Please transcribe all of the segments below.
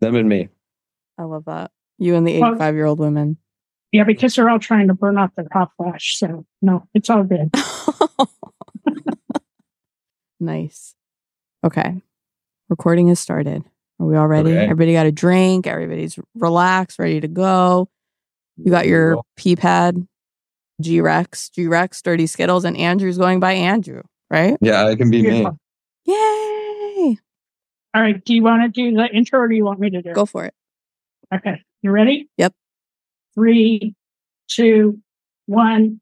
Them and me. I love that. You and the Well- 85 year old women. Yeah, because they're all trying to burn off their hot flash. So no, it's all good. nice. Okay. Recording has started. Are we all ready? Okay. Everybody got a drink. Everybody's relaxed, ready to go. You got your P pad, G Rex, G Rex, Dirty Skittles, and Andrew's going by Andrew, right? Yeah, it can be me. Beautiful. Yay! All right. Do you want to do the intro or do you want me to do it? Go for it. Okay. You ready? Yep. Three, two, one.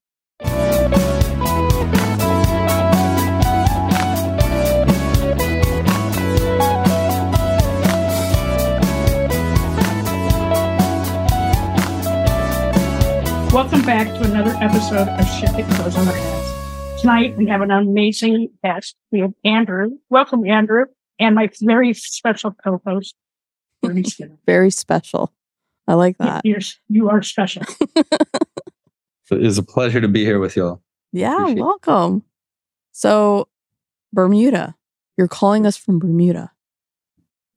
Welcome back to another episode of Shit That Goes on Our Heads. Tonight we have an amazing guest. We have Andrew. Welcome, Andrew, and my very special co-host, Bernie Very special. I like that. You're, you are special. It is a pleasure to be here with y'all. Yeah, Appreciate it. welcome. So, Bermuda, you're calling us from Bermuda,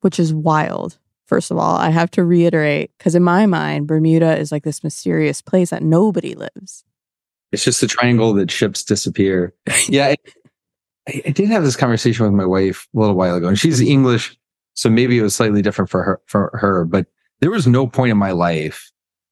which is wild. First of all, I have to reiterate because in my mind, Bermuda is like this mysterious place that nobody lives. It's just a triangle that ships disappear. yeah, I, I I did have this conversation with my wife a little while ago, and she's English, so maybe it was slightly different for her. For her, but there was no point in my life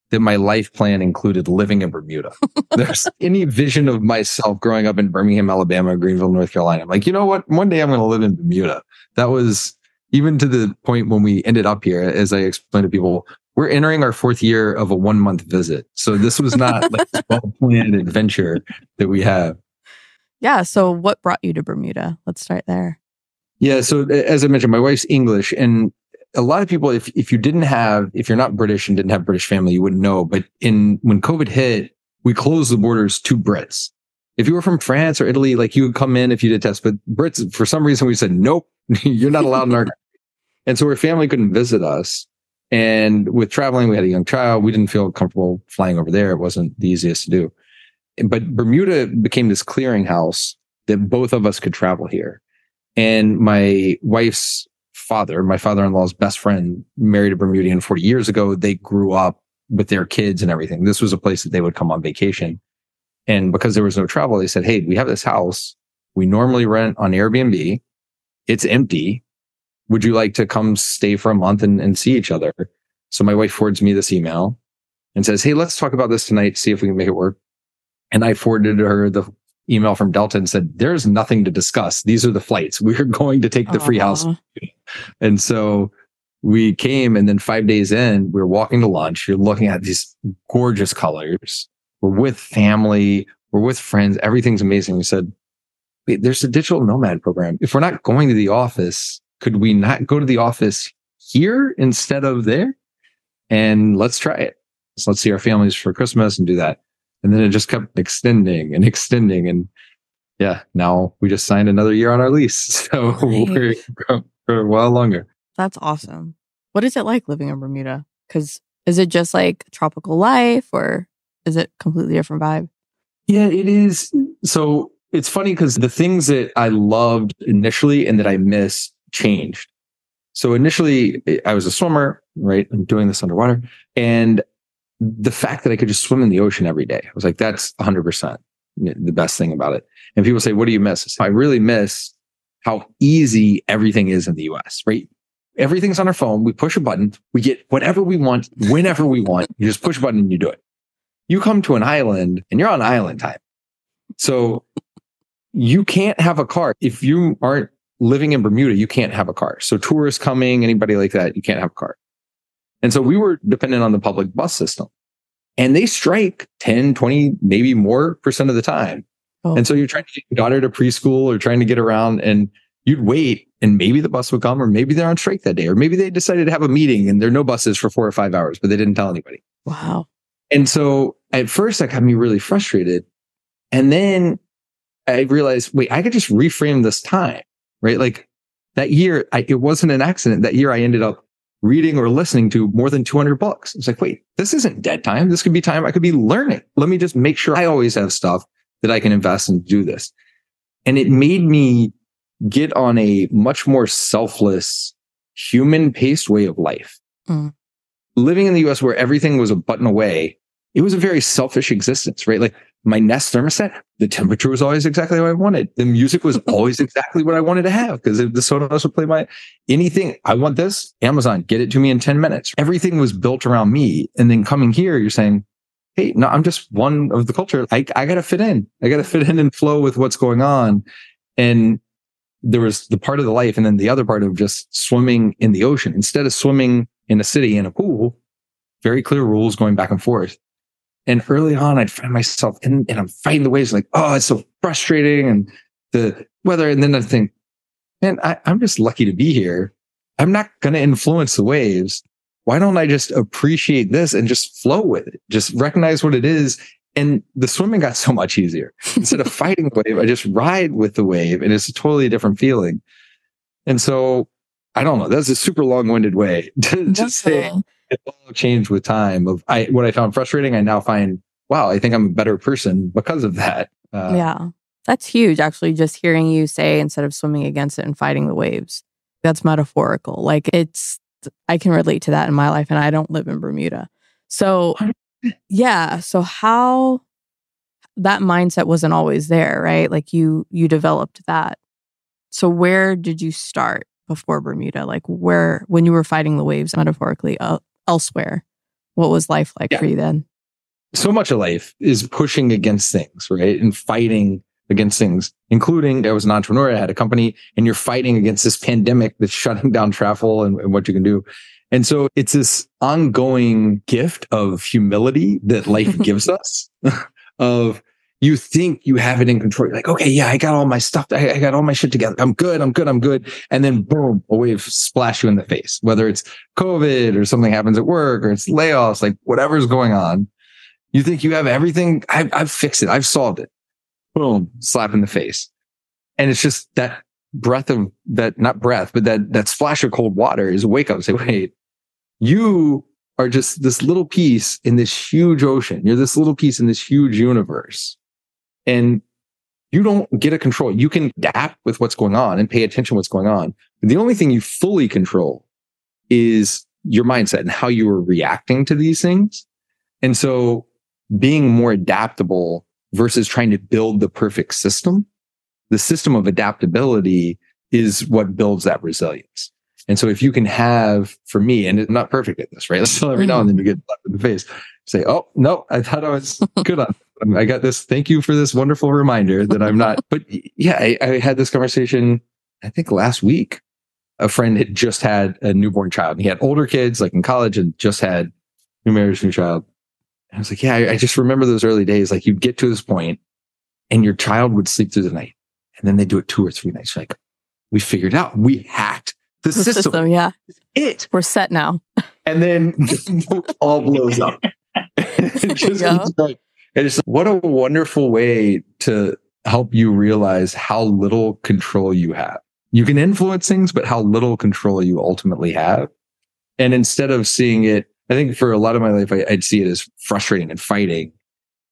that my life plan included living in Bermuda. There's any vision of myself growing up in Birmingham, Alabama, Greenville, North Carolina. I'm like, you know what? One day I'm going to live in Bermuda. That was even to the point when we ended up here, as I explained to people, we're entering our fourth year of a one month visit. So this was not like a well planned adventure that we have. Yeah. So, what brought you to Bermuda? Let's start there. Yeah. So as I mentioned, my wife's English and a lot of people, if, if you didn't have, if you're not British and didn't have British family, you wouldn't know. But in, when COVID hit, we closed the borders to Brits. If you were from France or Italy, like you would come in if you did test, but Brits, for some reason, we said, nope, you're not allowed in our, and so our family couldn't visit us. And with traveling, we had a young child. We didn't feel comfortable flying over there. It wasn't the easiest to do. But Bermuda became this clearinghouse that both of us could travel here. And my wife's father, my father-in-law's best friend, married a Bermudian 40 years ago. They grew up with their kids and everything. This was a place that they would come on vacation. And because there was no travel, they said, Hey, we have this house. We normally rent on Airbnb. It's empty. Would you like to come stay for a month and, and see each other? So my wife forwards me this email and says, Hey, let's talk about this tonight, see if we can make it work. And I forwarded her the email from Delta and said, There's nothing to discuss. These are the flights. We're going to take the free house. And so we came and then five days in, we're walking to lunch. You're looking at these gorgeous colors. We're with family. We're with friends. Everything's amazing. We said, Wait, there's a digital nomad program. If we're not going to the office, could we not go to the office here instead of there? And let's try it. So let's see our families for Christmas and do that. And then it just kept extending and extending. And yeah, now we just signed another year on our lease. So we're for a while longer. That's awesome. What is it like living in Bermuda? Because is it just like tropical life or is it completely different vibe? Yeah, it is. So it's funny because the things that I loved initially and that I miss changed. So initially I was a swimmer, right? I'm doing this underwater. And the fact that I could just swim in the ocean every day, I was like, that's 100% the best thing about it. And people say, what do you miss? I say, I really miss how easy everything is in the US, right? Everything's on our phone. We push a button. We get whatever we want, whenever we want. You just push a button and you do it. You come to an island and you're on island time. So you can't have a car. If you aren't living in Bermuda, you can't have a car. So tourists coming, anybody like that, you can't have a car. And so we were dependent on the public bus system and they strike 10, 20, maybe more percent of the time. Oh. And so you're trying to get your daughter to preschool or trying to get around and you'd wait and maybe the bus would come or maybe they're on strike that day or maybe they decided to have a meeting and there are no buses for four or five hours, but they didn't tell anybody. Wow. And so at first that got me really frustrated. And then I realized, wait, I could just reframe this time, right? Like that year, I, it wasn't an accident. That year I ended up reading or listening to more than 200 books. It's like, wait, this isn't dead time. This could be time I could be learning. Let me just make sure I always have stuff that I can invest and do this. And it made me get on a much more selfless human paced way of life. Mm. Living in the US where everything was a button away, it was a very selfish existence, right? Like my Nest thermostat, the temperature was always exactly what I wanted. The music was always exactly what I wanted to have because the Sonos would play my anything. I want this, Amazon, get it to me in 10 minutes. Everything was built around me. And then coming here, you're saying, Hey, no, I'm just one of the culture. I, I got to fit in. I got to fit in and flow with what's going on. And there was the part of the life and then the other part of just swimming in the ocean instead of swimming in a city in a pool, very clear rules going back and forth. And early on, I'd find myself in, and I'm fighting the waves like, oh, it's so frustrating. And the weather. And then I think, man, I, I'm just lucky to be here. I'm not going to influence the waves. Why don't I just appreciate this and just flow with it? Just recognize what it is. And the swimming got so much easier. Instead of fighting the wave, I just ride with the wave and it's a totally different feeling. And so I don't know. That's a super long winded way to, to say it all changed with time of I, what I found frustrating. I now find, wow, I think I'm a better person because of that. Uh, yeah. That's huge, actually, just hearing you say instead of swimming against it and fighting the waves. That's metaphorical. Like it's, I can relate to that in my life, and I don't live in Bermuda. So, yeah. So, how that mindset wasn't always there, right? Like you, you developed that. So, where did you start before Bermuda? Like, where, when you were fighting the waves metaphorically uh, elsewhere, what was life like yeah. for you then? So much of life is pushing against things, right? And fighting against things, including I was an entrepreneur, I had a company, and you're fighting against this pandemic that's shutting down travel and, and what you can do. And so it's this ongoing gift of humility that life gives us of you think you have it in control. You're like, okay, yeah, I got all my stuff. I, I, got all my shit together. I'm good. I'm good. I'm good. And then boom, a wave splash you in the face, whether it's COVID or something happens at work or it's layoffs, like whatever's going on. You think you have everything. I've, I've fixed it. I've solved it boom, slap in the face. And it's just that breath of that, not breath, but that, that splash of cold water is wake up and say, wait, you are just this little piece in this huge ocean. You're this little piece in this huge universe. And you don't get a control. You can adapt with what's going on and pay attention to what's going on. But the only thing you fully control is your mindset and how you are reacting to these things. And so being more adaptable versus trying to build the perfect system. The system of adaptability is what builds that resilience. And so if you can have, for me, and it's not perfect at this, right? So every now mm-hmm. and then you get in the face. Say, oh, no, I thought I was good on. Um, I got this. Thank you for this wonderful reminder that I'm not. But yeah, I, I had this conversation, I think last week. A friend had just had a newborn child. And he had older kids, like in college, and just had new marriage, new child. I was like, yeah, I, I just remember those early days. Like you'd get to this point and your child would sleep through the night and then they do it two or three nights. Like we figured out we hacked the, the system. system. Yeah. It. We're set now. And then all blows up. It just yeah. like, and it's what a wonderful way to help you realize how little control you have. You can influence things, but how little control you ultimately have. And instead of seeing it I think for a lot of my life, I, would see it as frustrating and fighting.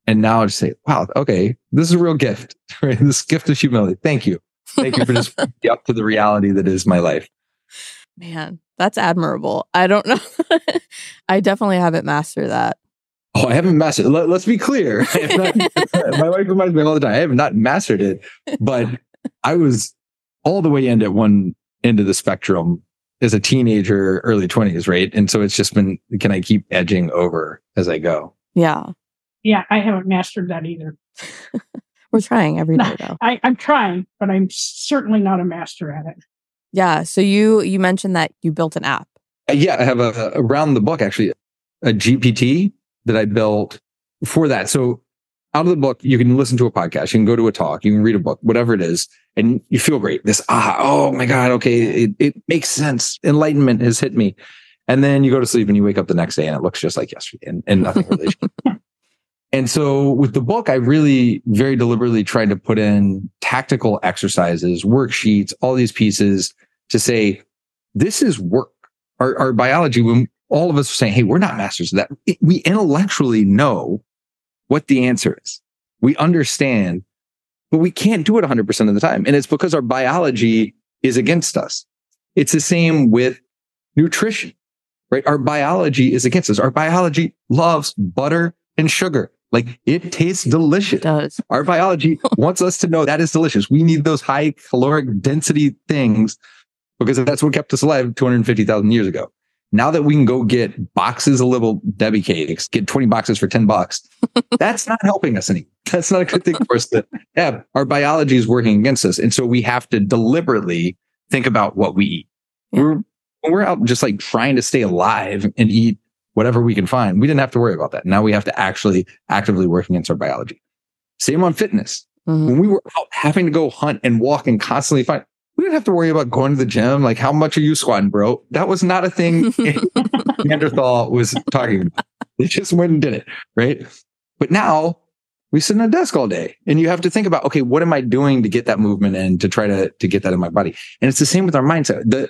And now I just say, wow, okay, this is a real gift, right? This gift of humility. Thank you. Thank you for just up to the reality that is my life. Man, that's admirable. I don't know. I definitely haven't mastered that. Oh, I haven't mastered. Let, us be clear. Not, my wife reminds me all the time. I have not mastered it, but I was all the way in at one end of the spectrum as a teenager, early 20s, right? And so it's just been, can I keep edging over as I go? Yeah. Yeah, I haven't mastered that either. We're trying every day though. I, I'm trying, but I'm certainly not a master at it. Yeah. So you you mentioned that you built an app. Uh, yeah, I have a around the book actually a GPT that I built for that. So out of the book, you can listen to a podcast, you can go to a talk, you can read a book, whatever it is, and you feel great. This, ah, oh my God, okay, it, it makes sense. Enlightenment has hit me. And then you go to sleep and you wake up the next day and it looks just like yesterday and, and nothing really. and so with the book, I really very deliberately tried to put in tactical exercises, worksheets, all these pieces to say, this is work. Our, our biology, when all of us are saying, Hey, we're not masters of that. We intellectually know what the answer is. We understand, but we can't do it 100% of the time. And it's because our biology is against us. It's the same with nutrition, right? Our biology is against us. Our biology loves butter and sugar. Like it tastes delicious. It does. Our biology wants us to know that is delicious. We need those high caloric density things because that's what kept us alive 250,000 years ago. Now that we can go get boxes of little Debbie cakes, get 20 boxes for 10 bucks, that's not helping us anymore. That's not a good thing for us to have. Our biology is working against us. And so we have to deliberately think about what we eat. Yeah. We're, we're out just like trying to stay alive and eat whatever we can find. We didn't have to worry about that. Now we have to actually actively work against our biology. Same on fitness. Mhm. When we were out having to go hunt and walk and constantly find, we didn't have to worry about going to the gym. Like, how much are you squatting, bro? That was not a thing Neanderthal was talking about. They just went and did it. Right. But now we sit in a desk all day and you have to think about, okay, what am I doing to get that movement in to try to, to get that in my body? And it's the same with our mindset. The,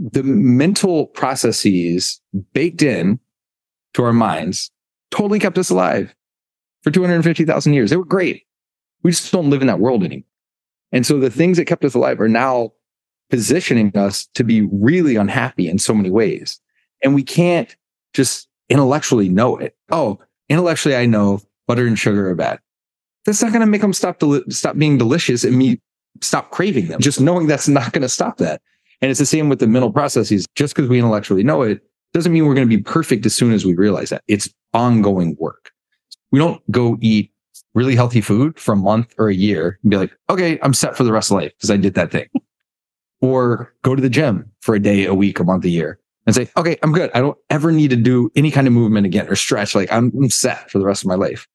the mental processes baked in to our minds totally kept us alive for 250,000 years. They were great. We just don't live in that world anymore. And so the things that kept us alive are now positioning us to be really unhappy in so many ways. And we can't just intellectually know it. Oh, intellectually, I know butter and sugar are bad. That's not going to make them stop, deli- stop being delicious and me stop craving them. Just knowing that's not going to stop that. And it's the same with the mental processes. Just because we intellectually know it doesn't mean we're going to be perfect as soon as we realize that. It's ongoing work. We don't go eat really healthy food for a month or a year and be like, okay, I'm set for the rest of life because I did that thing. or go to the gym for a day, a week, a month, a year and say, okay, I'm good. I don't ever need to do any kind of movement again or stretch. Like I'm, I'm set for the rest of my life.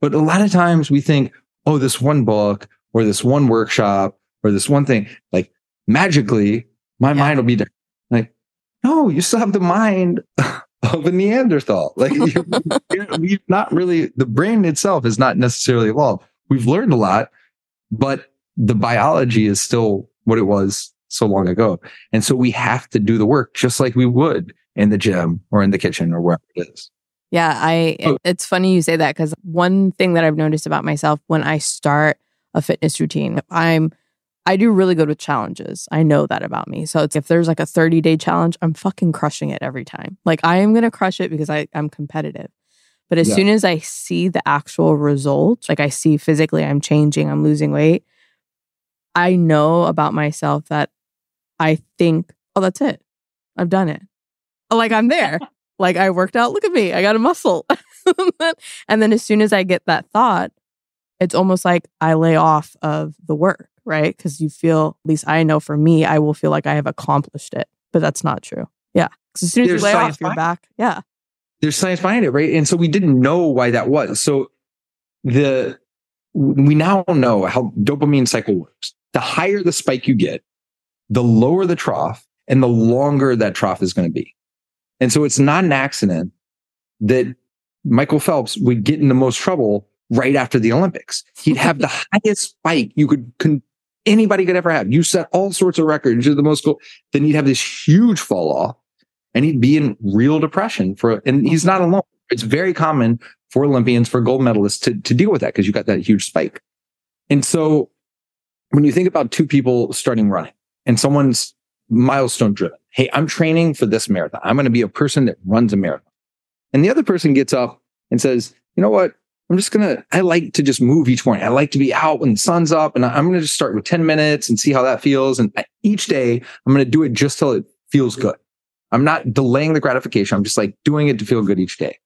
But a lot of times we think, oh, this one book or this one workshop or this one thing, like magically my Yeah. mind will be different. Like, no, you still have the mind of a Neanderthal. Like you're- we've not really, the brain itself is not necessarily evolved. We've learned a lot, but the biology is still what it was so long ago. And so we have to do the work just like we would in the gym or in the kitchen or wherever it is. Yeah, I it's funny you say that because one thing that I've noticed about myself when I start a fitness routine, I'm I do really good with challenges. I know that about me. So it's, if there's like a 30 day challenge, I'm fucking crushing it every time. Like I am gonna crush it because I, I'm competitive. But as Yeah. soon as I see the actual results, like I see physically I'm changing, I'm losing weight, I know about myself that I think, oh, that's it. I've done it. Oh, like I'm there. like I worked out. Look at me. I got a muscle. and then as soon as I get that thought, it's almost like I lay off of the work, right? Because you feel, at least I know for me, I will feel like I have accomplished it. But that's not true. Yeah. Because as soon as There's you lay off, you're back. Yeah. there's science behind it, right? And so we didn't know why that was. So the we now know how dopamine cycle works. The higher the spike you get, the lower the trough and the longer that trough is going to be. And so it's not an accident that Michael Phelps would get in the most trouble right after the Olympics. He'd have the highest spike you could, con- anybody could ever have. You set all sorts of records. You're the most cool. Then he'd have this huge fall off and he'd be in real depression for, and he's not alone. It's very common for Olympians, for gold medalists to, to deal with that because you got that huge spike. And so when you think about two people starting running and someone's milestone driven, Hey, I'm training for this marathon. I'm going to be a person that runs a marathon. And the other person gets up and says, you know what? I'm just going to, I like to just move each morning. I like to be out when the sun's up and I'm going to just start with 10 minutes and see how that feels. And each day I'm going to do it just till it feels good. I'm not delaying the gratification. I'm just like doing it to feel good each day.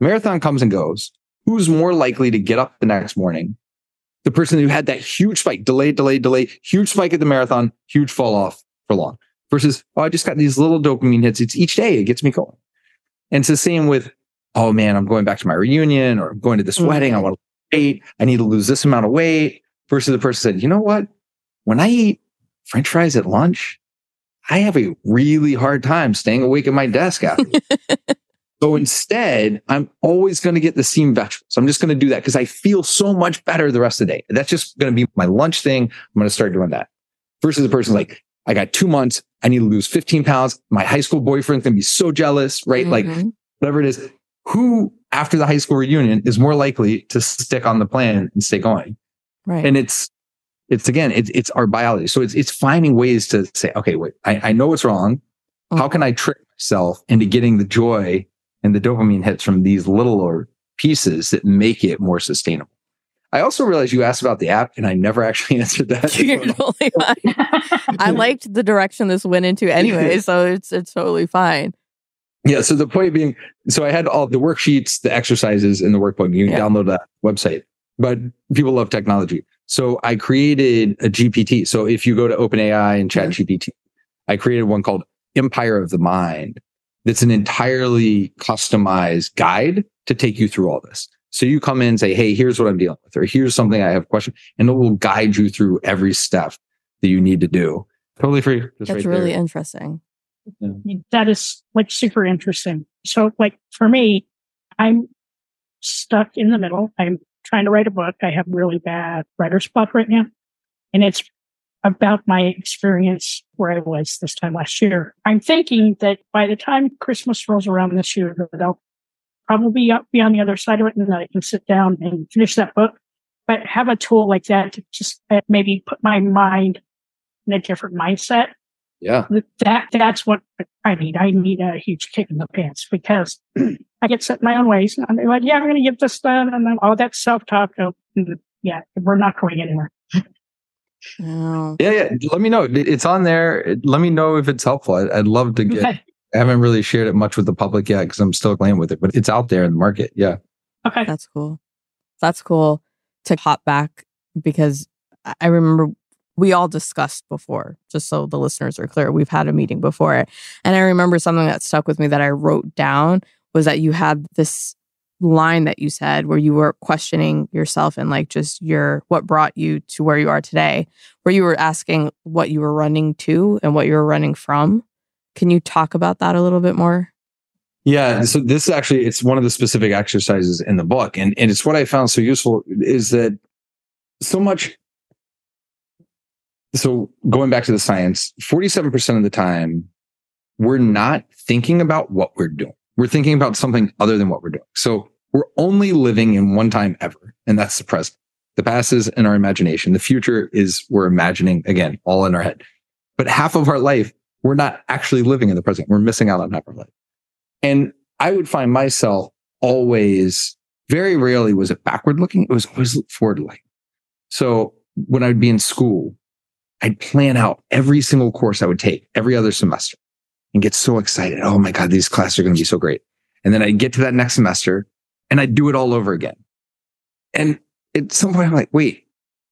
Marathon comes and goes. Who's more likely to get up the next morning? The person who had that huge spike, delay, delay, delay, huge spike at the marathon, huge fall off for long versus, oh, I just got these little dopamine hits. It's each day. It gets me going. And it's the same with, oh man, I'm going back to my reunion or I'm going to this Mhm. wedding. I want to weight. I need to lose this amount of weight versus the person said, you know what? When I eat french fries at lunch, I have a really hard time staying awake at my desk after. so instead, I'm always going to get the steamed vegetables. I'm just going to do that because I feel so much better the rest of the day. That's just going to be my lunch thing. I'm going to start doing that. Versus the person like, I got two months. I need to lose 15 pounds. My high school boyfriend's going to be so jealous, right? Like Mhm. whatever it is. Who after the high school reunion is more likely to stick on the plan and stay going? right. and it's it's again it's it's our biology so it's it's finding ways to say okay wait i, I know what's wrong How can I trick myself into getting the joy and the dopamine hits from these littler pieces that make it more sustainable? I also realized you asked about the app and I never actually answered that. You're totally fine. I liked the direction this went into anyway, so it's it's totally fine. Yeah. So the point being, so I had all the worksheets, the exercises in the workbook. You can Yeah. download that website, but people love technology. So I created a GPT. So if you go to OpenAI and Chat GPT, I created one called Empire of the Mind. That's an entirely customized guide to take you through all this. So you come in and say, Hey, here's what I'm dealing with, or here's something I have a question, and it will guide you through every step that you need to do. Totally free. Just That's right really there. interesting. That is like super interesting. So like for me, I'm stuck in the middle. I'm trying to write a book. I have really bad writer's block right now. And it's about my experience where I was this time last year. I'm thinking that by the time Christmas rolls around this year, I'll probably be on the other side of it and that I can sit down and finish that book. But have a tool like that to just uh, maybe put my mind in a different mindset Yeah. that that's what I need. I need a huge kick in the pants because I get set in my own ways. And they're like, yeah, I'm going to get this done. And then all that self talk. Oh, mm, yeah, we're not going anywhere. Oh. Yeah, yeah. Let me know. It's on there. Let me know if it's helpful. I'd, I'd love to get. Okay. I haven't really shared it much with the public yet because I'm still playing with it, but it's out there in the market. Yeah. Okay. That's cool. That's cool to hop back because I- I remember we all discussed before, just so the listeners are clear. We've had a meeting before. And I remember something that stuck with me that I wrote down was that you had this line that you said where you were questioning yourself and like just your what brought you to where you are today, where you were asking what you were running to and what you were running from. Can you talk about that a little bit more? Yeah. So this is actually, it's one of the specific exercises in the book. And, and it's what I found so useful is that so much. So going back to the science, 47% of the time, we're not thinking about what we're doing. We're thinking about something other than what we're doing. So we're only living in one time ever, and that's the present. The past is in our imagination. The future is we're imagining again, all in our head. But half of our life, we're not actually living in the present. We're missing out on half our life. And I would find myself always, very rarely was it backward looking. It was always forward looking. So when I'd be in school, I'd plan out every single course I would take every other semester and get so excited. Oh my God, these classes are going to be so great. And then I'd get to that next semester and I'd do it all over again. And at some point, I'm like, wait,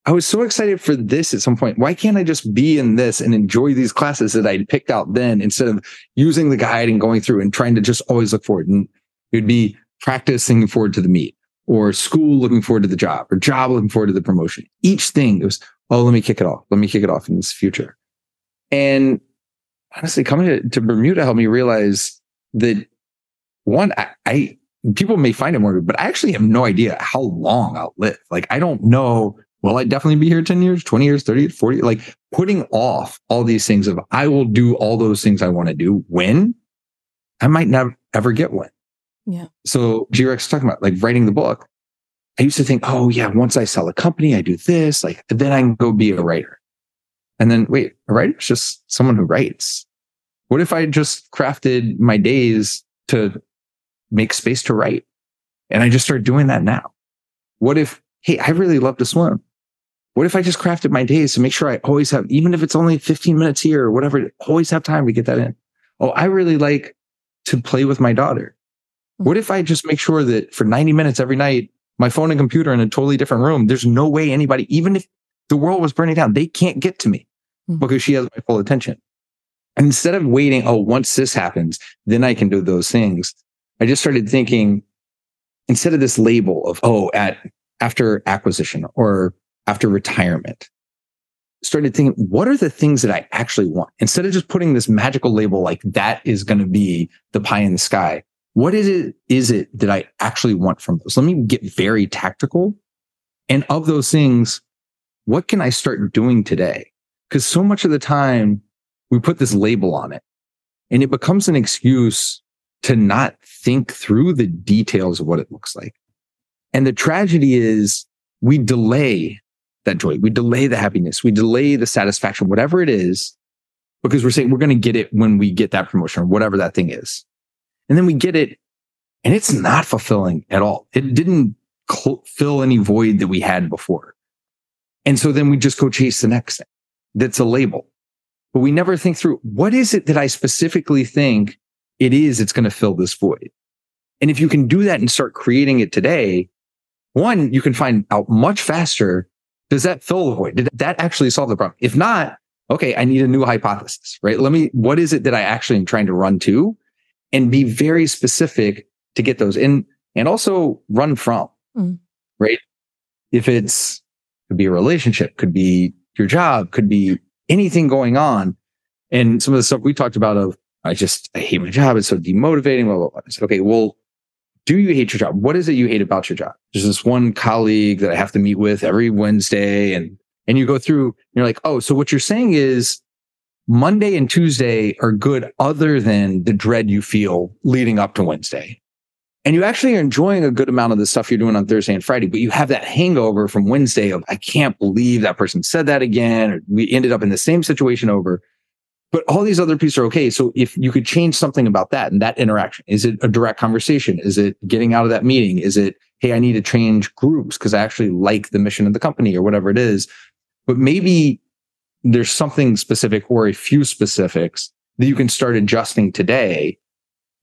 I was so excited for this at some point. Why can't I just be in this and enjoy these classes that I'd picked out then instead of using the guide and going through and trying to just always look forward? And it would be practicing forward to the meet or school looking forward to the job or job looking forward to the promotion. Each thing it was, oh, let me kick it off. Let me kick it off in this future. And honestly, coming to, to Bermuda helped me realize that one, I, I people may find it morbid, but I actually have no idea how long I'll live. Like, I don't know. Will I definitely be here 10 years, 20 years, 30, 40? Like putting off all these things of I will do all those things I want to do when I might never ever get one. Yeah. So G Rex talking about like writing the book. I used to think, oh yeah, once I sell a company, I do this, like then I can go be a writer. And then wait, a writer is just someone who writes. What if I just crafted my days to make space to write? And I just start doing that now. What if, hey, I really love to swim. What if I just crafted my days to make sure I always have, even if it's only 15 minutes here or whatever, always have time to get that in? Oh, I really like to play with my daughter. What if I just make sure that for 90 minutes every night, my phone and computer in a totally different room, there's no way anybody, even if the world was burning down, they can't get to me Mhm. because she has my full attention. And instead of waiting, oh, once this happens, then I can do those things. I just started thinking instead of this label of, oh, at after acquisition or after retirement, started thinking, what are the things that I actually want? Instead of just putting this magical label like that is going to be the pie in the sky, what is it, is it that I actually want from those? Let me get very tactical. And of those things, what can I start doing today? Because so much of the time we put this label on it and it becomes an excuse to not think through the details of what it looks like. And the tragedy is we delay that joy. We delay the happiness. We delay the satisfaction, whatever it is, because we're saying we're going to get it when we get that promotion or whatever that thing is. And then we get it and it's not fulfilling at all. It didn't cl- fill any void that we had before. And so then we just go chase the next thing that's a label. But we never think through what is it that I specifically think it is it's going to fill this void. And if you can do that and start creating it today, one, you can find out much faster. Does that fill the void? Did that actually solve the problem? If not, okay, I need a new hypothesis, right? Let me, what is it that I actually am trying to run to and be very specific to get those in and also run from, Mm. right? If it's, could be a relationship, could be your job, could be anything going on. And some of the stuff we talked about of, I just, I hate my job. It's so demotivating. Blah, blah, blah. I said, okay, well, do you hate your job? What is it you hate about your job? There's this one colleague that I have to meet with every Wednesday and, and you go through, you're like, oh, so what you're saying is Monday and Tuesday are good other than the dread you feel leading up to Wednesday. And you actually are enjoying a good amount of the stuff you're doing on Thursday and Friday, but you have that hangover from Wednesday of, I can't believe that person said that again. Or we ended up in the same situation over. But all these other pieces are okay. So if you could change something about that and that interaction, is it a direct conversation? Is it getting out of that meeting? Is it, hey, I need to change groups because I actually like the mission of the company or whatever it is. But maybe there's something specific or a few specifics that you can start adjusting today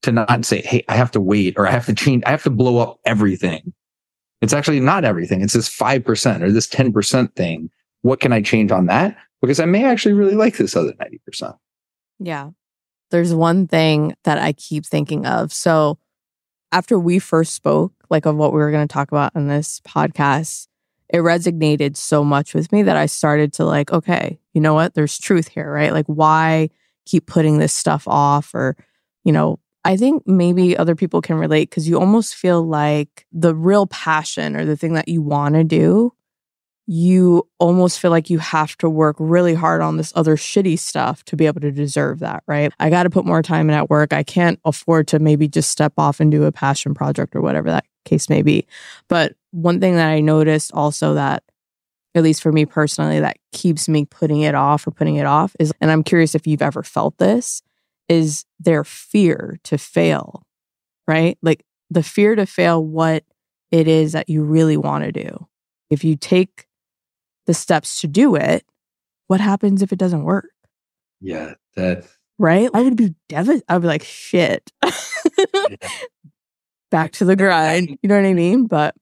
to not say, Hey, I have to wait or I have to change. I have to blow up everything. It's actually not everything. It's this 5% or this 10% thing. What can I change on that? Because I may actually really like this other 90%. Yeah. There's one thing that I keep thinking of. So after we first spoke, like of what we were going to talk about in this podcast, it resonated so much with me that I started to like, okay, you know what? There's truth here, right? Like, why keep putting this stuff off? Or, you know, I think maybe other people can relate because you almost feel like the real passion or the thing that you want to do, you almost feel like you have to work really hard on this other shitty stuff to be able to deserve that, right? I got to put more time in at work. I can't afford to maybe just step off and do a passion project or whatever that case may be. But one thing that I noticed also that, at least for me personally, that keeps me putting it off or putting it off is, and I'm curious if you've ever felt this, is their fear to fail, right? Like the fear to fail what it is that you really want to do. If you take the steps to do it, what happens if it doesn't work? Yeah. That, Right? I would be devastated. I'd be like, shit. Back to the grind. You know what I mean? But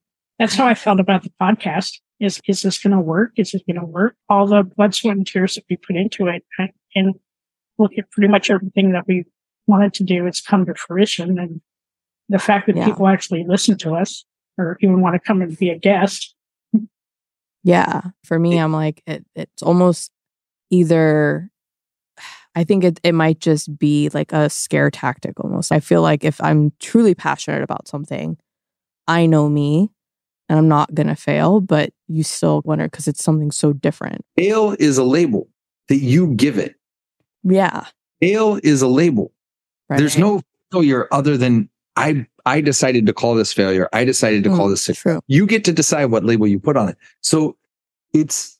That's how I felt about the podcast. Is is this going to work? Is it going to work? All the blood, sweat, and tears that we put into it, and, and look at pretty much everything that we wanted to do, it's come to fruition. And the fact that Yeah. people actually listen to us or even want to come and be a guest, yeah, for me, I'm like, it, it's almost either, I think it, it might just be like a scare tactic almost. I feel like if I'm truly passionate about something, I know me and I'm not going to fail, but you still wonder because it's something so different. fail is a label that you give it. Yeah. Fail is a label. Right. There's no failure other than I I decided to call this failure. I decided to call Mm, this success. true. You get to decide what label you put on it. So it's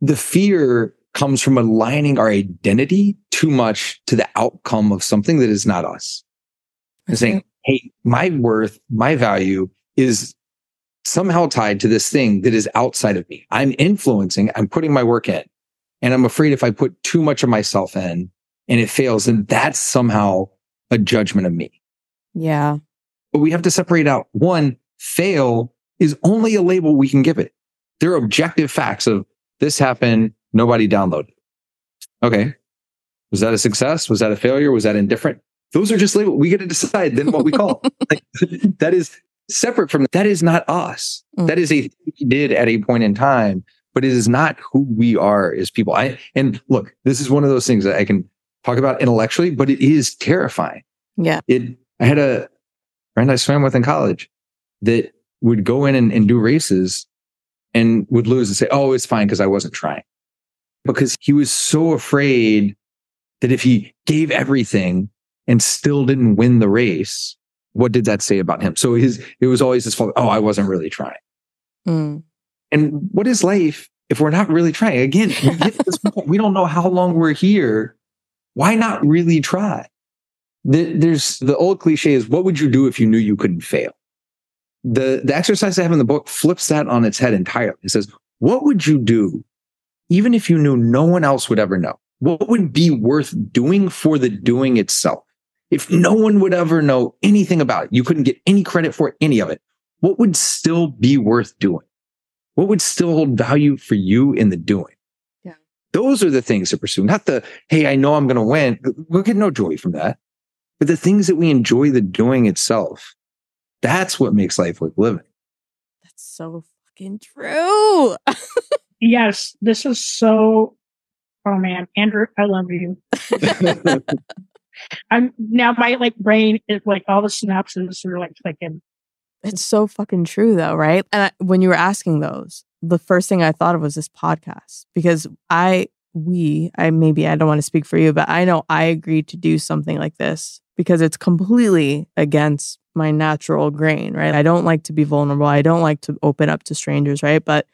the fear comes from aligning our identity too much to the outcome of something that is not us. And saying, hey, my worth, my value is somehow tied to this thing that is outside of me. I'm influencing, I'm putting my work in. And I'm afraid if I put too much of myself in and it fails, then that's somehow a judgment of me. Yeah. But we have to separate out one, fail is only a label we can give it. There are objective facts of this happened, nobody downloaded. Okay. Was that a success? Was that a failure? Was that indifferent? Those are just labels. We get to decide then what we call. like, that is separate from that is not us. Mm. That is a thing we did at a point in time, but it is not who we are as people. I and look, this is one of those things that I can talk about intellectually, but it is terrifying Yeah. it i had a friend i swam with in college that would go in and, and do races and would lose and say oh it's fine because i wasn't trying because he was so afraid that if he gave everything and still didn't win the race what did that say about him so his it was always his fault oh i wasn't really trying Mm. and what is life if we're not really trying again we, get this point, we don't know how long we're here why not really try? The, there's the old cliche is what would you do if you knew you couldn't fail? The, the exercise I have in the book flips that on its head entirely. It says, what would you do even if you knew no one else would ever know? What would be worth doing for the doing itself? If no one would ever know anything about it, you couldn't get any credit for any of it. What would still be worth doing? What would still hold value for you in the doing? Yeah. Those are the things to pursue, not the, hey, I know I'm going to win. We'll get no joy from that. But the things that we enjoy the doing itself, that's what makes life worth living. That's so fucking true. Yes, this is so. Oh man, Andrew, I love you. I'm now my like brain is like all the synapses are like clicking. It's so fucking true, though, right? And I, when you were asking those, the first thing I thought of was this podcast because I, we, I maybe I don't want to speak for you, but I know I agreed to do something like this because it's completely against my natural grain, right? I don't like to be vulnerable. I don't like to open up to strangers, right? But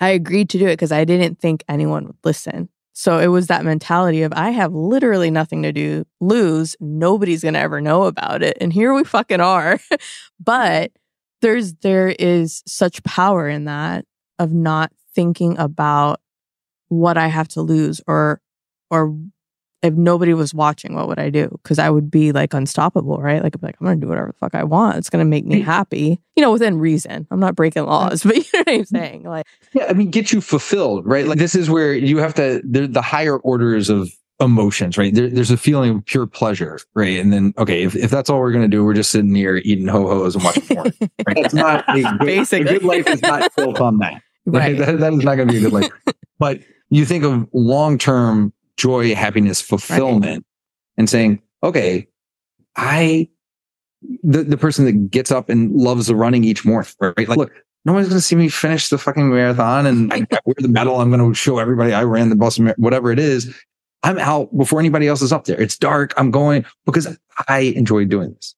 I agreed to do it because I didn't think anyone would listen. So it was that mentality of I have literally nothing to do, lose, nobody's going to ever know about it. And here we fucking are. but there's there is such power in that of not thinking about what I have to lose or or if nobody was watching, what would I do? Because I would be like unstoppable, right? Like, I'd be like, I'm gonna do whatever the fuck I want. It's gonna make me mm. happy, you know, within reason. I'm not breaking laws, but you know what I'm mm. saying? Like, Yeah, I mean, get you fulfilled, right? Like this is where you have to. The higher orders of emotions, right? There, there's a feeling of pure pleasure, right? And then, okay, if, if that's all we're gonna do, we're just sitting here eating ho hos and watching porn. Right? That's not a good, Basically. A good life is not built on that. Right? right. That, that is not gonna be a good life. but you think of long term joy, happiness, fulfillment, and saying, okay, I the the person that gets up and loves the running each morning, right? Like, look, no one's going to see me finish the fucking marathon and I, I wear the medal. I'm going to show everybody I ran the Boston, whatever it is. I'm out before anybody else is up there. It's dark. I'm going because I enjoy doing this.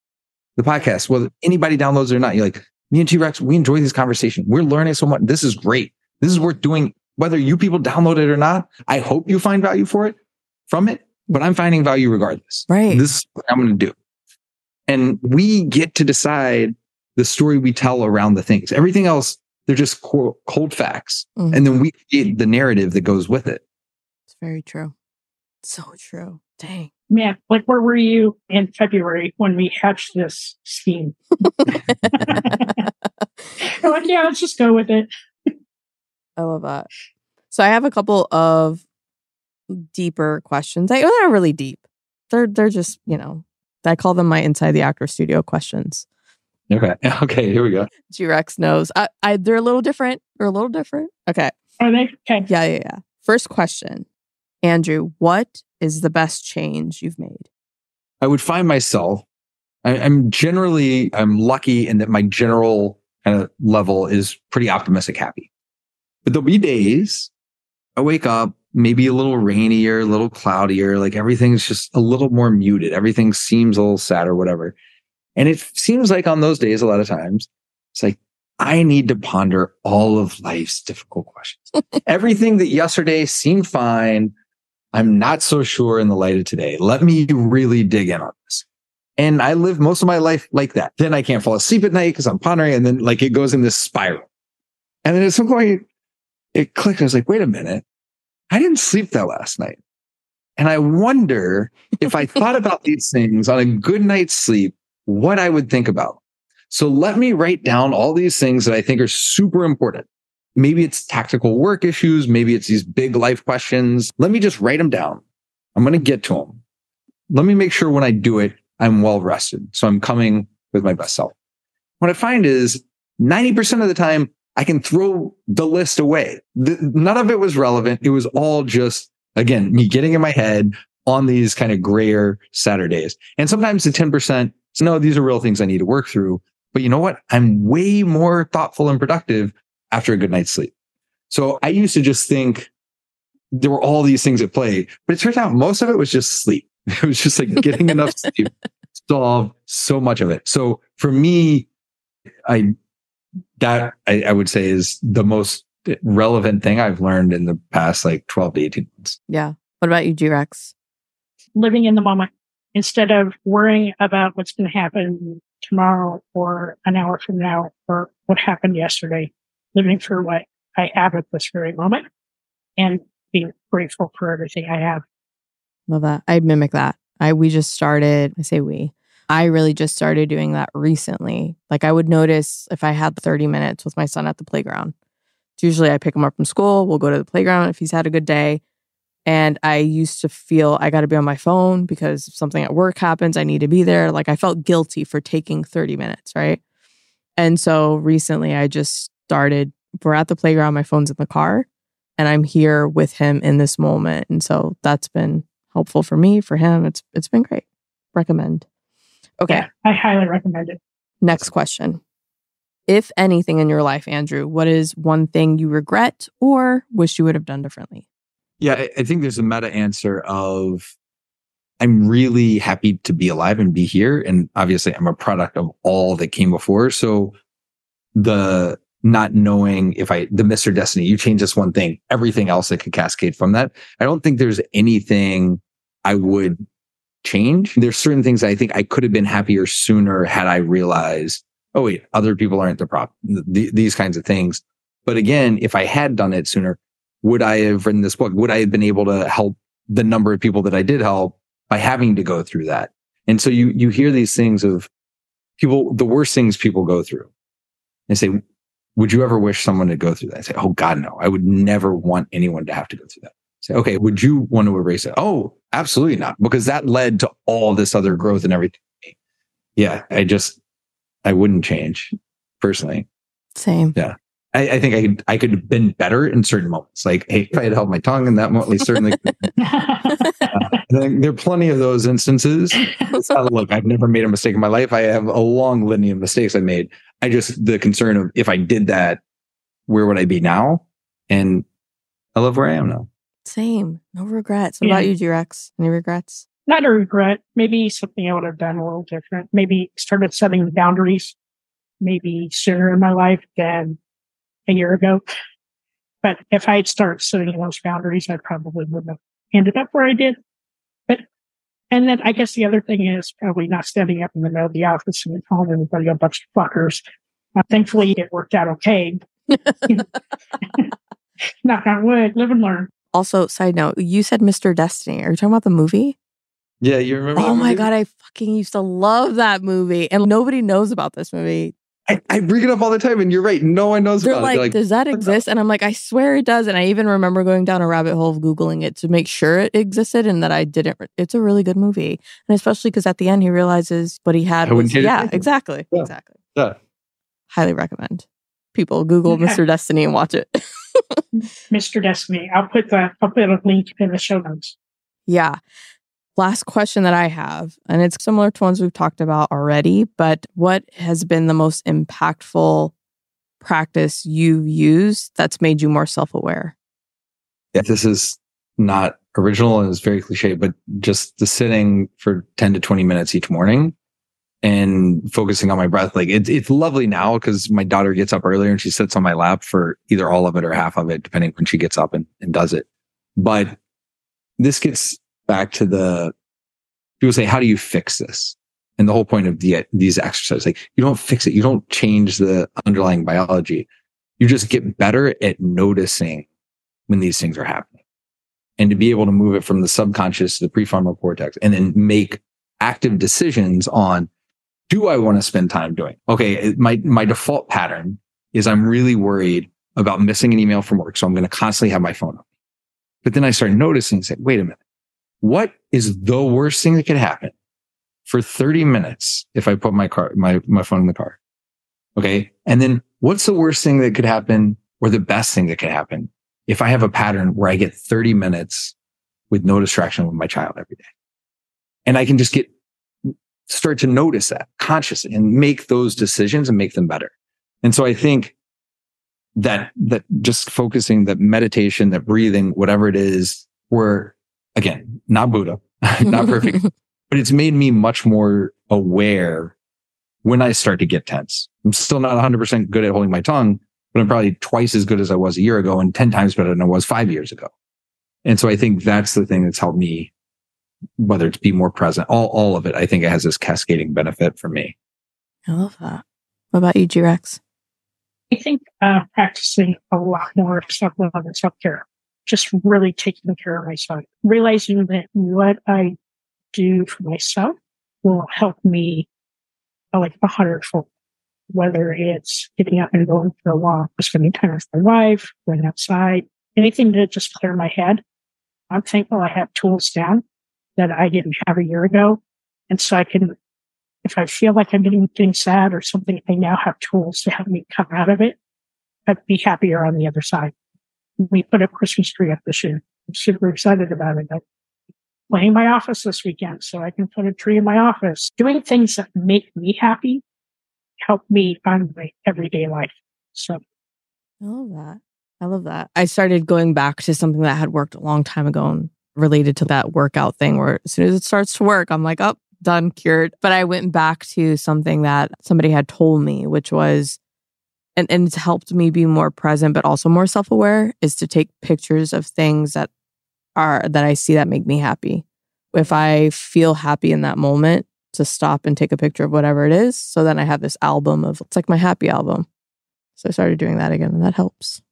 The podcast, whether anybody downloads it or not, you're like, me and T Rex, we enjoy this conversation. We're learning so much. This is great. This is worth doing, whether you people download it or not. I hope you find value for it from it, but I'm finding value regardless. Right. This is what I'm going to do. And we get to decide the story we tell around the things. Everything else, they're just co- cold facts. Mhm. And then we create the narrative that goes with it. It's very true. So true. Dang. Man, like where were you in February when we hatched this scheme? Like, yeah, let's just go with it. I love that. So I have a couple of deeper questions. They- They're not really deep. They're they're just you know I call them my inside the actor studio questions. Okay. Okay. Here we go. G Rex knows. I, I they're a little different. They're a little different. Okay. Are they? Okay. Yeah, yeah, yeah. First question, Andrew. What is the best change you've made? I would find myself, I, I'm generally, I'm lucky in that my general kind of level is pretty optimistic, happy. But there'll be days I wake up, maybe a little rainier, a little cloudier, like everything's just a little more muted. Everything seems a little sad or whatever. And it seems like on those days, a lot of times, it's like, I need to ponder all of life's difficult questions. Everything that yesterday seemed fine, I'm not so sure in the light of today. Let me really dig in on this. And I live most of my life like that. Then I can't fall asleep at night because I'm pondering. And then like it goes in this spiral. And then at some point it clicked. I was like, wait a minute. I didn't sleep that last night. And I wonder if I thought about these things on a good night's sleep, what I would think about. So let me write down all these things that I think are super important. Maybe it's tactical work issues. Maybe it's these big life questions. Let me just write them down. I'm going to get to them. Let me make sure when I do it, I'm well rested. So I'm coming with my best self. What I find is 90% of the time, I can throw the list away. The, none of it was relevant. It was all just, again, me getting in my head on these kind of grayer Saturdays. And sometimes the 10%, so no, these are real things I need to work through. But you know what? I'm way more thoughtful and productive after a good night's sleep. So I used to just think there were all these things at play, but it turns out most of it was just sleep. It was just like getting enough sleep solved so much of it. So for me, I, that I, I would say is the most relevant thing I've learned in the past like 12 to 18 months. Yeah. What about you, G Rex? living in the moment instead of worrying about what's going to happen tomorrow or an hour from now or what happened yesterday, living for what I have at this very moment and being grateful for everything I have. Love that. I mimic that. I we just started, I say we. I really just started doing that recently. Like I would notice if I had 30 minutes with my son at the playground. Usually I pick him up from school, we'll go to the playground if he's had a good day. And I used to feel I got to be on my phone because if something at work happens, I need to be there. Like I felt guilty for taking 30 minutes, right? And so recently I just started, we're at the playground, my phone's in the car, and I'm here with him in this moment. And so that's been helpful for me, for him. It's it's been great. Recommend. Okay. Yeah, I highly recommend it. Next question. If anything in your life, Andrew, what is one thing you regret or wish you would have done differently? Yeah, I, I think there's a meta answer of I'm really happy to be alive and be here. And obviously I'm a product of all that came before. So the not knowing if I, the Mr. Destiny, you change this one thing, everything else that could cascade from that. I don't think there's anything I would change. There's certain things I think I could have been happier sooner had I realized, oh, wait, other people aren't the problem, th- these kinds of things. But again, if I had done it sooner, would I have written this book? Would I have been able to help the number of people that I did help by having to go through that? And so you, you hear these things of people, the worst things people go through and say, would you ever wish someone to go through that? I say, oh God, no, I would never want anyone to have to go through that. Say, okay, would you want to erase it? Oh, absolutely not, because that led to all this other growth and everything. Yeah, I just, I wouldn't change personally. Same. Yeah. I, I, think I could I could have been better in certain moments. Like, hey, if I had held my tongue in that moment, certainly. uh, there are plenty of those instances. Uh, look, I've never made a mistake in my life. I have a long litany of mistakes I made. I just the concern of if I did that, where would I be now? And I love where I am now. Same. No regrets. What yeah. about you, G-Rex? Any regrets? Not a regret. Maybe something I would have done a little different. Maybe started setting boundaries maybe sooner in my life than a year ago. But if I'd started setting those boundaries, I probably wouldn't have ended up where I did. But, and then I guess the other thing is probably not standing up in the middle of the office and calling everybody a bunch of fuckers. Uh, thankfully, it worked out okay. Knock on wood, live and learn. Also, side note, you said Mr. Destiny. Are you talking about the movie? Yeah, you remember? Oh my god, I fucking used to love that movie, and nobody knows about this movie. I, I, bring it up all the time, and you're right. No one knows They're about like, it. Like, does that exist? And I'm like, I swear it does. And I even remember going down a rabbit hole of Googling it to make sure it existed and that I didn't. It's a really good movie. And especially because at the end, he realizes what he had was, yeah, exactly. Yeah. Exactly. Yeah. Highly recommend. People Google. Mr. Destiny and watch it. Mr. Destiny. I'll put the, I'll put a link in the show notes. Yeah last question that I have, and it's similar to ones we've talked about already, but what has been the most impactful practice you've used that's made you more self aware? Yeah, this is not original and it's very cliche, but just the sitting for 10 to 20 minutes each morning and focusing on my breath. Like it's, it's lovely now because my daughter gets up earlier and she sits on my lap for either all of it or half of it, depending when she gets up and, and does it. But this gets back to the people say, how do you fix this? And the whole point of the, these exercises, like you don't fix it. You don't change the underlying biology. You just get better at noticing when these things are happening and to be able to move it from the subconscious to the prefrontal cortex and then make active decisions on do I want to spend time doing? Okay. My, my default pattern is I'm really worried about missing an email from work. So I'm going to constantly have my phone on. But then I start noticing say, wait a minute what is the worst thing that could happen for 30 minutes if I put my car, my, my phone in the car? Okay. And then what's the worst thing that could happen or the best thing that could happen if I have a pattern where I get 30 minutes with no distraction with my child every day? And I can just get, start to notice that consciously and make those decisions and make them better. And so I think that, that just focusing that meditation, that breathing, whatever it is, where again, not Buddha, not perfect, but it's made me much more aware when I start to get tense. I'm still not 100% good at holding my tongue, but I'm probably twice as good as I was a year ago and 10 times better than I was five years ago. And so I think that's the thing that's helped me whether it's be more present, all, all of it, I think it has this cascading benefit for me. I love that. What about you, G Rex? I think uh, practicing a lot more self love and self care, just really taking care of myself, realizing that what I do for myself will help me uh, like a hundredfold. Whether it's getting up and going for a walk, spending time with my wife, going outside, anything to just clear my head. I'm thankful I have tools down that I didn't have a year ago. And so I can, if I feel like I'm getting, getting sad or something, I now have tools to help me come out of it. I'd be happier on the other side. We put a Christmas tree up this year. I'm super excited about it. I'm playing my office this weekend so I can put a tree in my office. Doing things that make me happy help me find my everyday life. So I love that. I love that. I started going back to something that had worked a long time ago and related to that workout thing where as soon as it starts to work, I'm like, oh, done, cured. But I went back to something that somebody had told me, which was, and, and it's helped me be more present, but also more self aware, is to take pictures of things that are, that I see that make me happy. If I feel happy in that moment, to stop and take a picture of whatever it is. So then I have this album of, it's like my happy album. So I started doing that again, and that helps.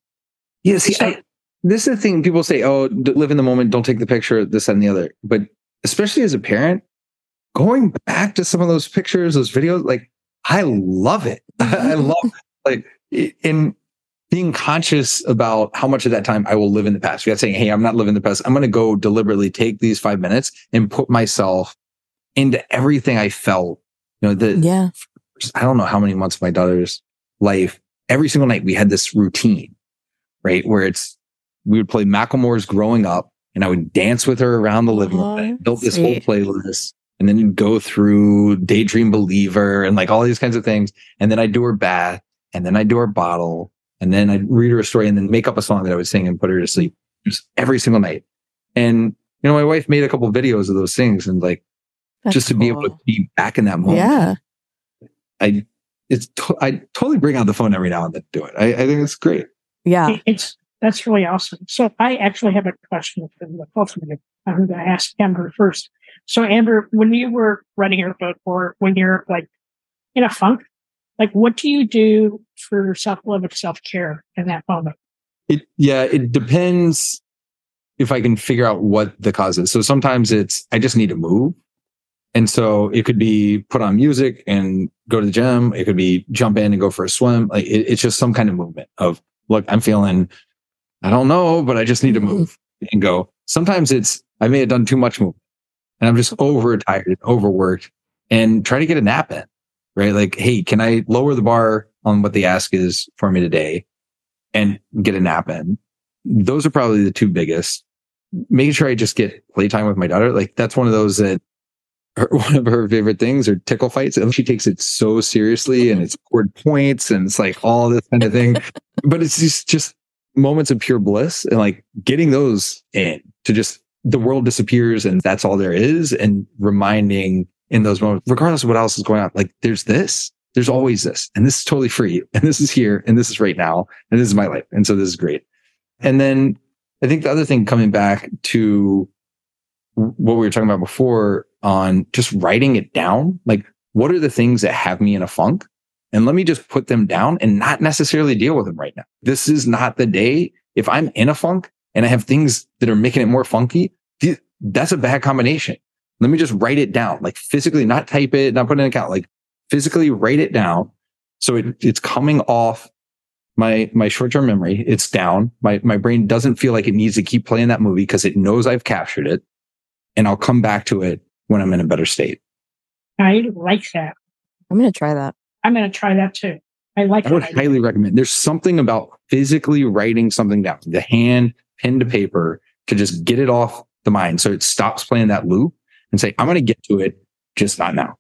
Yeah, see, I, this is the thing people say, oh, live in the moment, don't take the picture, this and the other. But especially as a parent, going back to some of those pictures, those videos, like I love it. I mm-hmm. love like in being conscious about how much of that time I will live in the past. Without saying, hey, I'm not living the past. I'm going to go deliberately take these five minutes and put myself into everything I felt. You know, the yeah. I don't know how many months of my daughter's life. Every single night we had this routine, right? Where it's we would play Macklemore's growing up and I would dance with her around the living room. I built this whole playlist and then you'd go through Daydream Believer and like all these kinds of things. And then I'd do her bath and then I'd do her bottle and then I'd read her a story and then make up a song that I would sing and put her to sleep just every single night. And, you know, my wife made a couple of videos of those things and like That's just to cool. be able to be back in that moment. Yeah. I, it's, to- I totally bring out the phone every now and then to do it. I, I think it's great. Yeah. It's, that's really awesome. So I actually have a question for the you. I'm going to ask Andrew first. So Andrew, when you were writing your book or when you're like in a funk, like what do you do for self-love and self-care in that moment? It, yeah, it depends if I can figure out what the cause is. So sometimes it's, I just need to move. And so it could be put on music and go to the gym. It could be jump in and go for a swim. Like it, it's just some kind of movement of, look, I'm feeling I don't know, but I just need to mm-hmm. move and go. Sometimes it's, I may have done too much movement and I'm just overtired, and overworked and try to get a nap in, right? Like, Hey, can I lower the bar on what the ask is for me today and get a nap in? Those are probably the two biggest. Making sure I just get playtime with my daughter. Like that's one of those that her, one of her favorite things are tickle fights. And she takes it so seriously and it's scored points and it's like all this kind of thing. but it's just, just moments of pure bliss and like getting those in to just the world disappears and that's all there is and reminding in those moments, regardless of what else is going on, like there's this, there's always this, and this is totally free, and this is here, and this is right now, and this is my life. And so this is great. And then I think the other thing coming back to what we were talking about before on just writing it down, like what are the things that have me in a funk? And let me just put them down and not necessarily deal with them right now. This is not the day. If I'm in a funk and I have things that are making it more funky, that's a bad combination. Let me just write it down, like physically, not type it, not put it in an account, like physically write it down. So it, it's coming off my, my short-term memory. It's down. My, my brain doesn't feel like it needs to keep playing that movie because it knows I've captured it and I'll come back to it when I'm in a better state. I like that. I'm going to try that. I'm going to try that too. I like. I would highly recommend. There's something about physically writing something down, the hand, pen to paper, to just get it off the mind, so it stops playing that loop and say, "I'm going to get to it, just not now."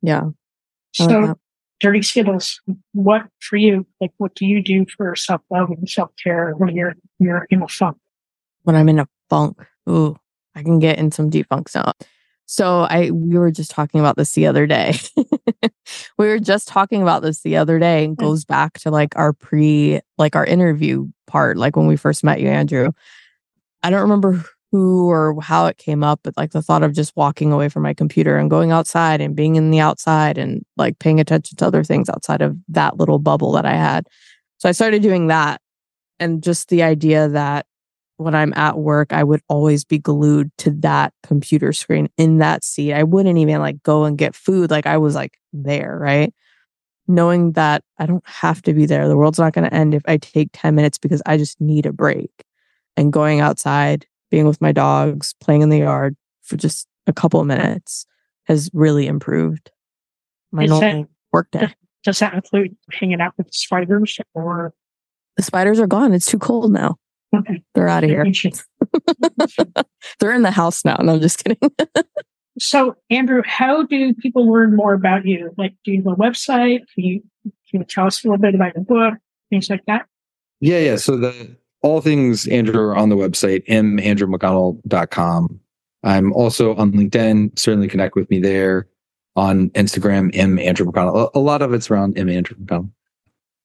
Yeah. So, Dirty Skittles, what for you? Like, what do you do for self love and self care when you're you're in a funk? When I'm in a funk, ooh, I can get in some deep funk now. So I we were just talking about this the other day. we were just talking about this the other day and mm. goes back to like our pre like our interview part like when we first met you Andrew. I don't remember who or how it came up, but like the thought of just walking away from my computer and going outside and being in the outside and like paying attention to other things outside of that little bubble that I had. So I started doing that. And just the idea that when I'm at work, I would always be glued to that computer screen in that seat. I wouldn't even like go and get food. Like I was like there, right? Knowing that I don't have to be there. The world's not going to end if I take 10 minutes because I just need a break. And going outside, being with my dogs, playing in the yard for just a couple of minutes has really improved my Is normal that- work day. Does that include hanging out with spiders or? The spiders are gone. It's too cold now. Okay. They're out of here. They're in the house now. No, I'm just kidding. So, Andrew, how do people learn more about you? Like, do you have a website? Can you, can you tell us a little bit about your book, things like that? Yeah, yeah. So the all things Andrew are on the website, mandrewmcconnell.com. I'm also on LinkedIn. Certainly connect with me there. On Instagram, M Andrew McConnell. A a lot of it's around M Andrew McConnell.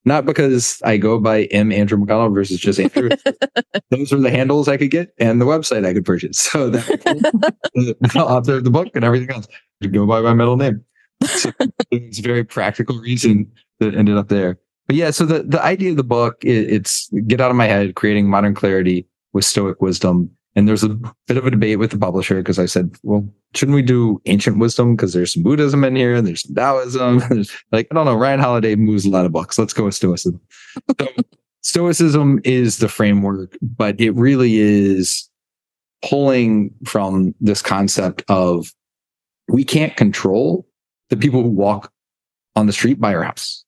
Not because I go by M Andrew McConnell versus just Andrew. Those are the handles I could get and the website I could purchase. So that the author of the book and everything else to go by my middle name. So it's a very practical reason that ended up there. But yeah, so the, the idea of the book, it, it's get out of my head, creating modern clarity with stoic wisdom. And there's a bit of a debate with the publisher because I said, well, shouldn't we do ancient wisdom? Because there's some Buddhism in here, and there's some Taoism. Like, I don't know, Ryan Holiday moves a lot of books. Let's go with stoicism. So stoicism is the framework, but it really is pulling from this concept of we can't control the people who walk on the street by our house,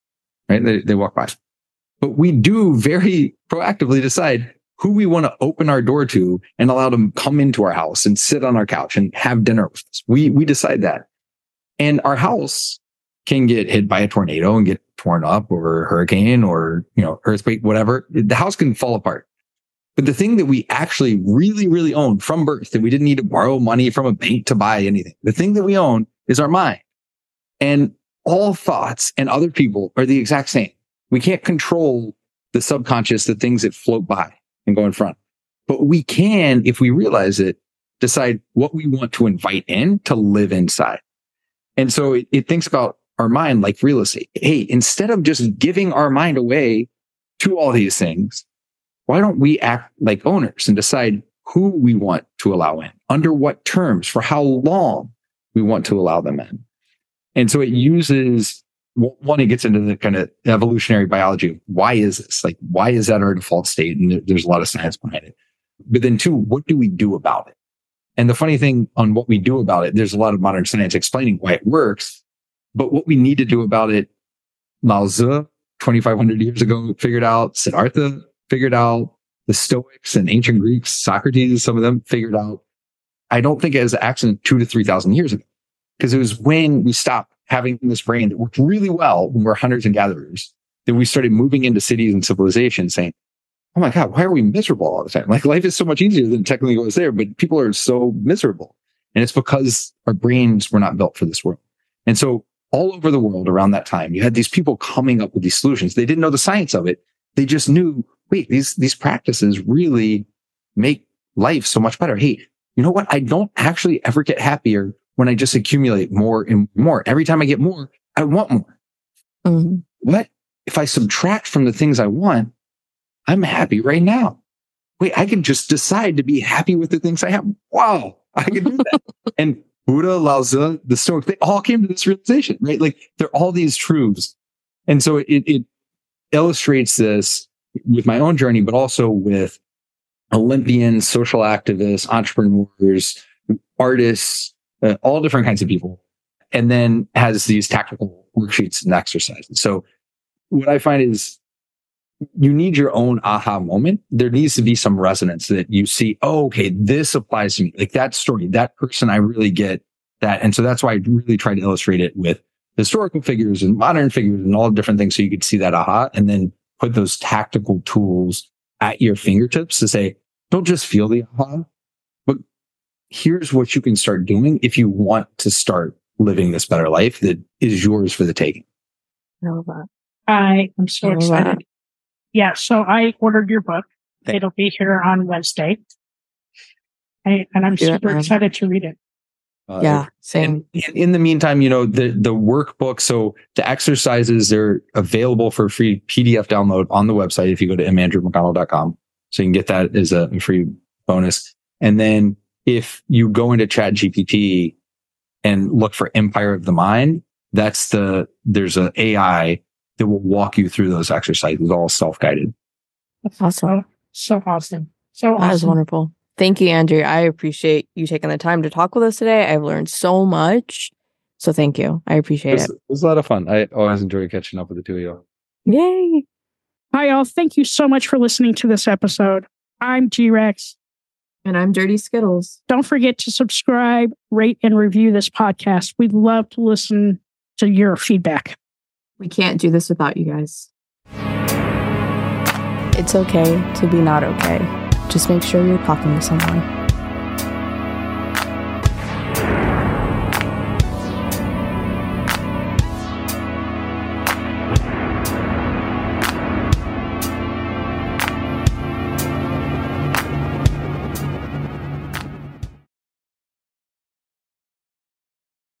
right? They, they walk by. But we do very proactively decide who we want to open our door to and allow them come into our house and sit on our couch and have dinner with us. We, we decide that. And our house can get hit by a tornado and get torn up or a hurricane or, you know, earthquake, whatever. The house can fall apart. But the thing that we actually really, really own from birth that we didn't need to borrow money from a bank to buy anything. The thing that we own is our mind. And all thoughts and other people are the exact same. We can't control the subconscious, the things that float by and go in front. But we can, if we realize it, decide what we want to invite in to live inside. And so it, it thinks about our mind like real estate. Hey, instead of just giving our mind away to all these things, why don't we act like owners and decide who we want to allow in, under what terms, for how long we want to allow them in? And so it uses one, it gets into the kind of evolutionary biology why is this? Like, why is that our default state? And there's a lot of science behind it. But then two, what do we do about it? And the funny thing on what we do about it, there's a lot of modern science explaining why it works. But what we need to do about it, Lao Tzu, 2,500 years ago, figured out, Siddhartha figured out, the Stoics and ancient Greeks, Socrates, some of them figured out. I don't think it was an accident two to 3,000 years ago because it was when we stopped having this brain that worked really well when we're hunters and gatherers that we started moving into cities and civilization saying, Oh my God, why are we miserable all the time? Like life is so much easier than technically was there, but people are so miserable. And it's because our brains were not built for this world. And so all over the world around that time, you had these people coming up with these solutions. They didn't know the science of it. They just knew, wait, these, these practices really make life so much better. Hey, you know what? I don't actually ever get happier when I just accumulate more and more. Every time I get more, I want more. Mhm. What if I subtract from the things I want? I'm happy right now. Wait, I can just decide to be happy with the things I have. Wow, I can do that. and Buddha, Lao Tzu, the Stoics, they all came to this realization, right? Like they're all these truths. And so it, it illustrates this with my own journey, but also with Olympians, social activists, entrepreneurs, artists, uh, all different kinds of people. And then has these tactical worksheets and exercises. So what I find is you need your own aha moment. There needs to be some resonance that you see, oh, okay, this applies to me. Like that story, that person, I really get that. And so that's why I really try to illustrate it with historical figures and modern figures and all different things. So you could see that aha and then put those tactical tools at your fingertips to say, don't just feel the aha, here's what you can start doing if you want to start living this better life that is yours for the taking. I love that. I am so I excited. that. Yeah, so I ordered your book. It'll be here on Wednesday. I, and I'm Do super man. excited to read it. Uh, yeah, same. And in- in the meantime, you know, the, the workbook, so the exercises, they're available for free PDF download on the website if you go to mandrewmcconnell.com. So you can get that as a free bonus. And then if you go into chat GPT and look for Empire of the Mind, that's the, there's an AI that will walk you through those exercises, all self-guided. That's awesome. So, awesome. so awesome. So That is awesome. wonderful. Thank you, Andrew. I appreciate you taking the time to talk with us today. I've learned so much. So thank you. I It appreciate was, it. it was a lot of fun. I always enjoy catching up with the two of you. Yay. Hi, all. Thank you so much for listening to this episode. I'm G Rex. And I'm Dirty Skittles. Don't forget to subscribe, rate, and review this podcast. We'd love to listen to your feedback. We can't do this without you guys. It's okay to be not okay. Just make sure you're talking to someone.